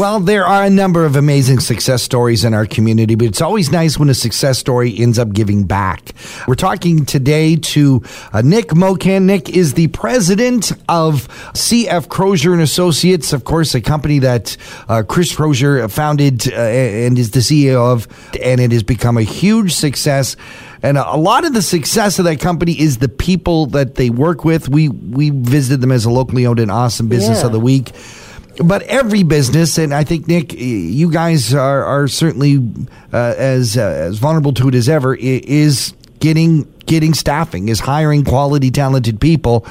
Well, there are a number of amazing success stories in our community, but it's always nice when a success story ends up giving back. We're talking today to uh, Nick Mocan. Nick is the president of CF Crozier and Associates, of course, a company that uh, Chris Crozier founded uh, and is the CEO of, and it has become a huge success. And a lot of the success of that company is the people that they work with. We we visited them as a locally owned and awesome business Yeah. of the week. But every business, and I think Nick, you guys are, are certainly uh, as uh, as vulnerable to it as ever, is getting getting staffing, is hiring quality, talented people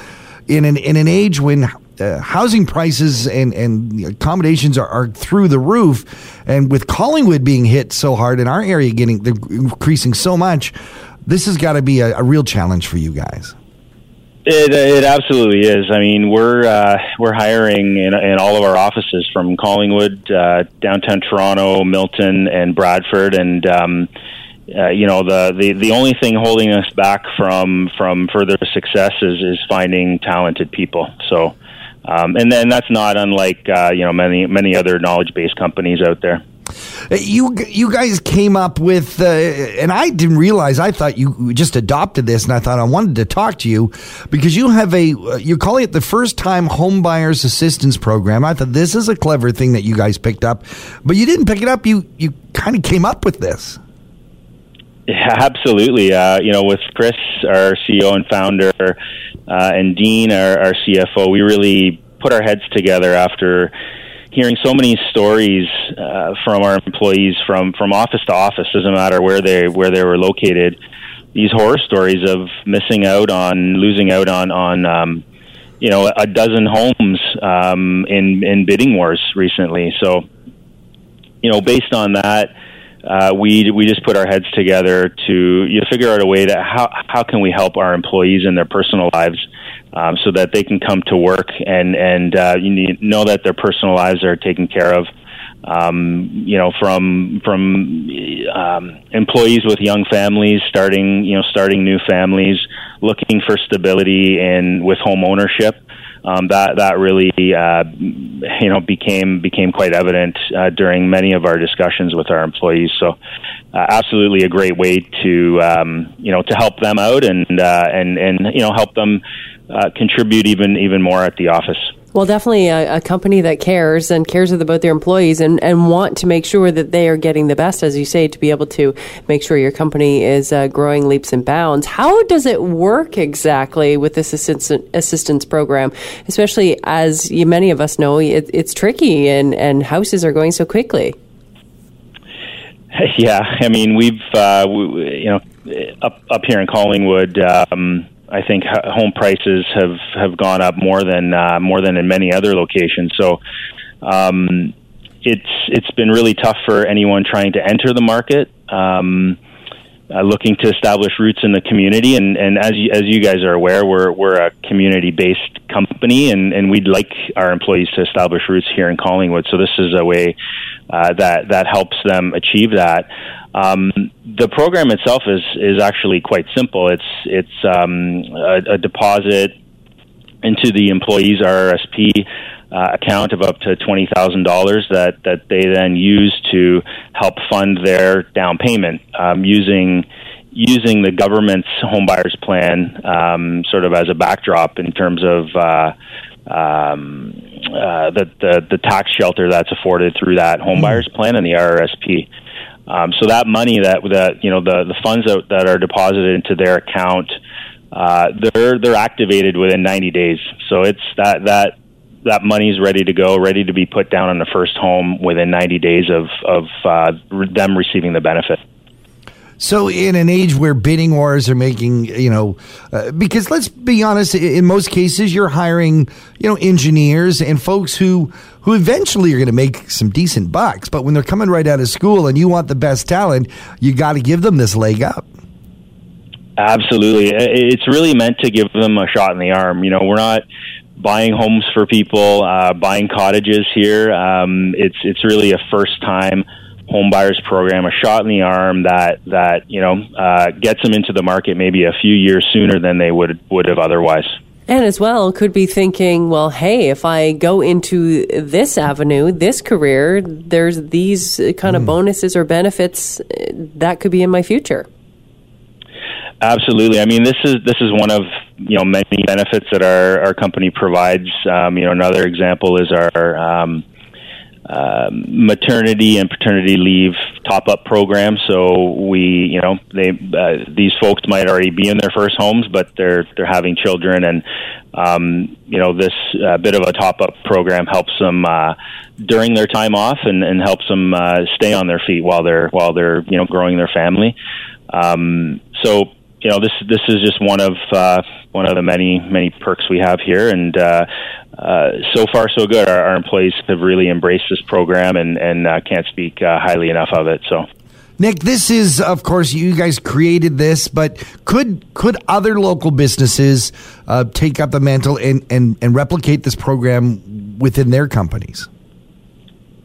in an in an age when uh, housing prices and and accommodations are, are through the roof, and with Collingwood being hit so hard, and our area getting increasing so much, this has got to be a, a real challenge for you guys. It, it absolutely is. I mean, we're uh, we're hiring in, in all of our offices from Collingwood, uh, downtown Toronto, Milton, and Bradford, and um, uh, you know the, the the only thing holding us back from from further success is is finding talented people. So, um, and then that's not unlike uh, you know many many other knowledge based companies out there. You you guys came up with, uh, and I didn't realize. I thought you just adopted this, and I thought I wanted to talk to you because you have a uh, you're calling it the first time home buyers assistance program. I thought this is a clever thing that you guys picked up, but you didn't pick it up. You you kind of came up with this. Yeah, absolutely. Uh, you know, with Chris, our CEO and founder, uh, and Dean, our, our CFO, we really put our heads together after hearing so many stories uh, from our employees from from office to office. Doesn't matter where they where they were located. These horror stories of missing out on, losing out on on. Um, you know, a dozen homes um, in in bidding wars recently. So, you know, based on that, uh, we we just put our heads together to you know, figure out a way that how how can we help our employees in their personal lives um, so that they can come to work and and uh, you need, know that their personal lives are taken care of. Um, you know, from from um, employees with young families starting you know starting new families, looking for stability and with home ownership um, that that really uh, you know became became quite evident uh, during many of our discussions with our employees. So, uh, absolutely a great way to um, you know to help them out and uh, and and you know help them uh, contribute even even more at the office. Well, definitely a, a company that cares and cares about their employees and, and want to make sure that they are getting the best, as you say, to be able to make sure your company is uh, growing leaps and bounds. How does it work exactly with this assistance, assistance program, especially as you, many of us know it, it's tricky and, and houses are going so quickly? Yeah, I mean we've uh, we, you know up up here in Collingwood. Um, I think home prices have have gone up more than uh, more than in many other locations. So um, it's it's been really tough for anyone trying to enter the market. Um, uh, looking to establish roots in the community, and, and as you, as you guys are aware, we're we're a community based company, and, and we'd like our employees to establish roots here in Collingwood. So this is a way uh, that that helps them achieve that. Um, the program itself is is actually quite simple. It's it's um, a, a deposit into the employee's RRSP uh, account of up to twenty thousand dollars that that they then use to help fund their down payment um, using using the government's home buyers plan um, sort of as a backdrop in terms of uh, um, uh, the, the the tax shelter that's afforded through that home buyers plan and the RRSP. Um, so that money that that you know the the funds that, that are deposited into their account, uh, they're they're activated within 90 days. So it's that that that money's ready to go, ready to be put down on the first home within 90 days of of uh, them receiving the benefit. So, in an age where bidding wars are making, you know, uh, because let's be honest, in most cases, you're hiring, you know, engineers and folks who who eventually are going to make some decent bucks. But when they're coming right out of school and you want the best talent, you got to give them this leg up. Absolutely, it's really meant to give them a shot in the arm. You know, we're not buying homes for people, uh, buying cottages here. Um, it's it's really a first time home buyers program, a shot in the arm that that you know uh, gets them into the market maybe a few years sooner than they would would have otherwise. And as well, could be thinking, well, hey, if I go into this avenue, this career, there's these kind of mm. bonuses or benefits uh, that could be in my future. Absolutely. I mean, this is this is one of you know many benefits that our our company provides. Um, you know, another example is our um, uh, maternity and paternity leave top up program. So we, you know, they uh, these folks might already be in their first homes, but they're they're having children, and um, you know, this uh, bit of a top up program helps them uh, during their time off and, and helps them uh, stay on their feet while they're while they're you know growing their family. Um, so you know this this is just one of uh, one of the many many perks we have here, and uh, uh, so far so good. Our, our, employees have really embraced this program, and and uh, can't speak uh, highly enough of it. So. Nick, this is, of course, you guys created this, but could could other local businesses uh, take up the mantle and, and, and replicate this program within their companies?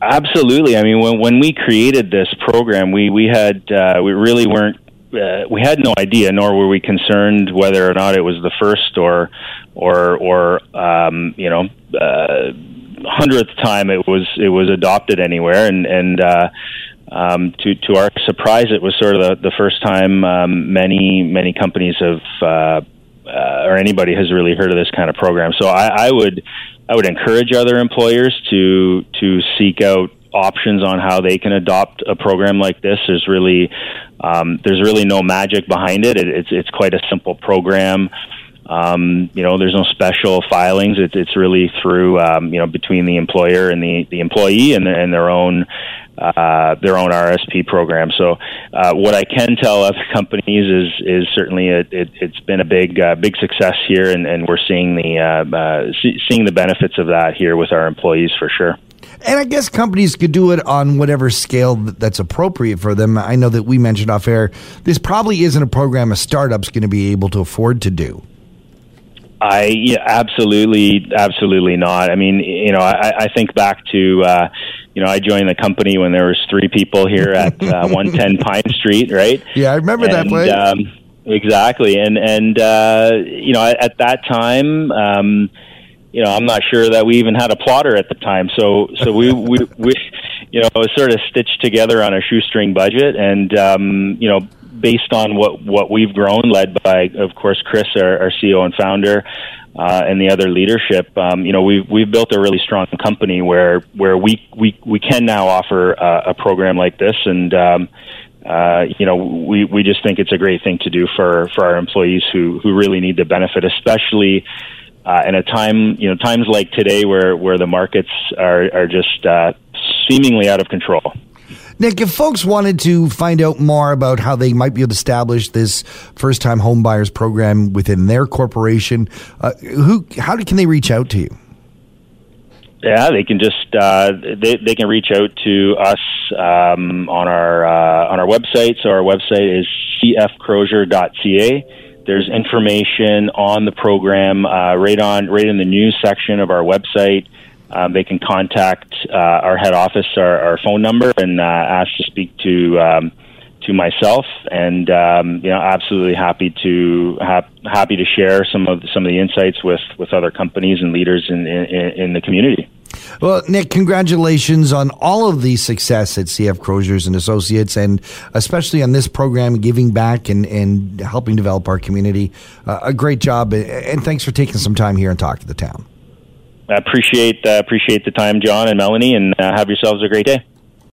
Absolutely. I mean, when when we created this program, we we had uh, we really weren't uh, we had no idea, nor were we concerned whether or not it was the first or or or um, you know uh, hundredth time it was it was adopted anywhere, and and uh, um, to to our surprise, it was sort of the, the first time um, many many companies have uh, uh, or anybody has really heard of this kind of program. So I, I would I would encourage other employers to to seek out options on how they can adopt a program like this. There's really um, there's really no magic behind it. it. It's it's quite a simple program. Um, you know, there's no special filings. It's it's really through um, you know between the employer and the the employee and, the, and their own uh, their own RSP program. So, uh, what I can tell other companies is is certainly it, it, has been a big uh, big success here, and, and we're seeing the uh, uh, see, seeing the benefits of that here with our employees for sure. And I guess companies could do it on whatever scale that's appropriate for them. I know that we mentioned off air, this probably isn't a program a startup's going to be able to afford to do. I yeah, absolutely, absolutely not. I mean, you know, I, I think back to, uh, you know, I joined the company when there was three people here at uh, 110 Pine Street, right? Yeah, I remember and, that place. Um, exactly, and and uh, you know, at, at that time. Um, you know, I'm not sure that we even had a plotter at the time. So, so we, we, we, you know, it was sort of stitched together on a shoestring budget, and um, you know, based on what what we've grown, led by, of course, Chris, our, our CEO and founder. Uh, and the other leadership, um, you know, we've we've built a really strong company where where we we we can now offer uh, a program like this, and um, uh, you know, we we just think it's a great thing to do for for our employees who who really need the benefit, especially uh, in a time, you know, times like today where, where the markets are, are just uh, seemingly out of control. Nick, if folks wanted to find out more about how they might be able to establish this first time home buyers program within their corporation, uh, who, how can they reach out to you? Yeah, they can just uh, they they can reach out to us um, on our uh, on our website. So our website is cfcrozier.ca there's information on the program uh, right on right in the news section of our website. Um, they can contact uh, our head office, our, our phone number, and uh, ask to speak to um, to myself. And um, you know, absolutely happy to ha- happy to share some of some of the insights with with other companies and leaders in in, in the community. Well, Nick, congratulations on all of the success at CF Croziers and Associates, and especially on this program, giving back and, and helping develop our community. Uh, a great job, and thanks for taking some time here and talk to the town. I appreciate uh, appreciate the time, John and Melanie, and uh, have yourselves a great day.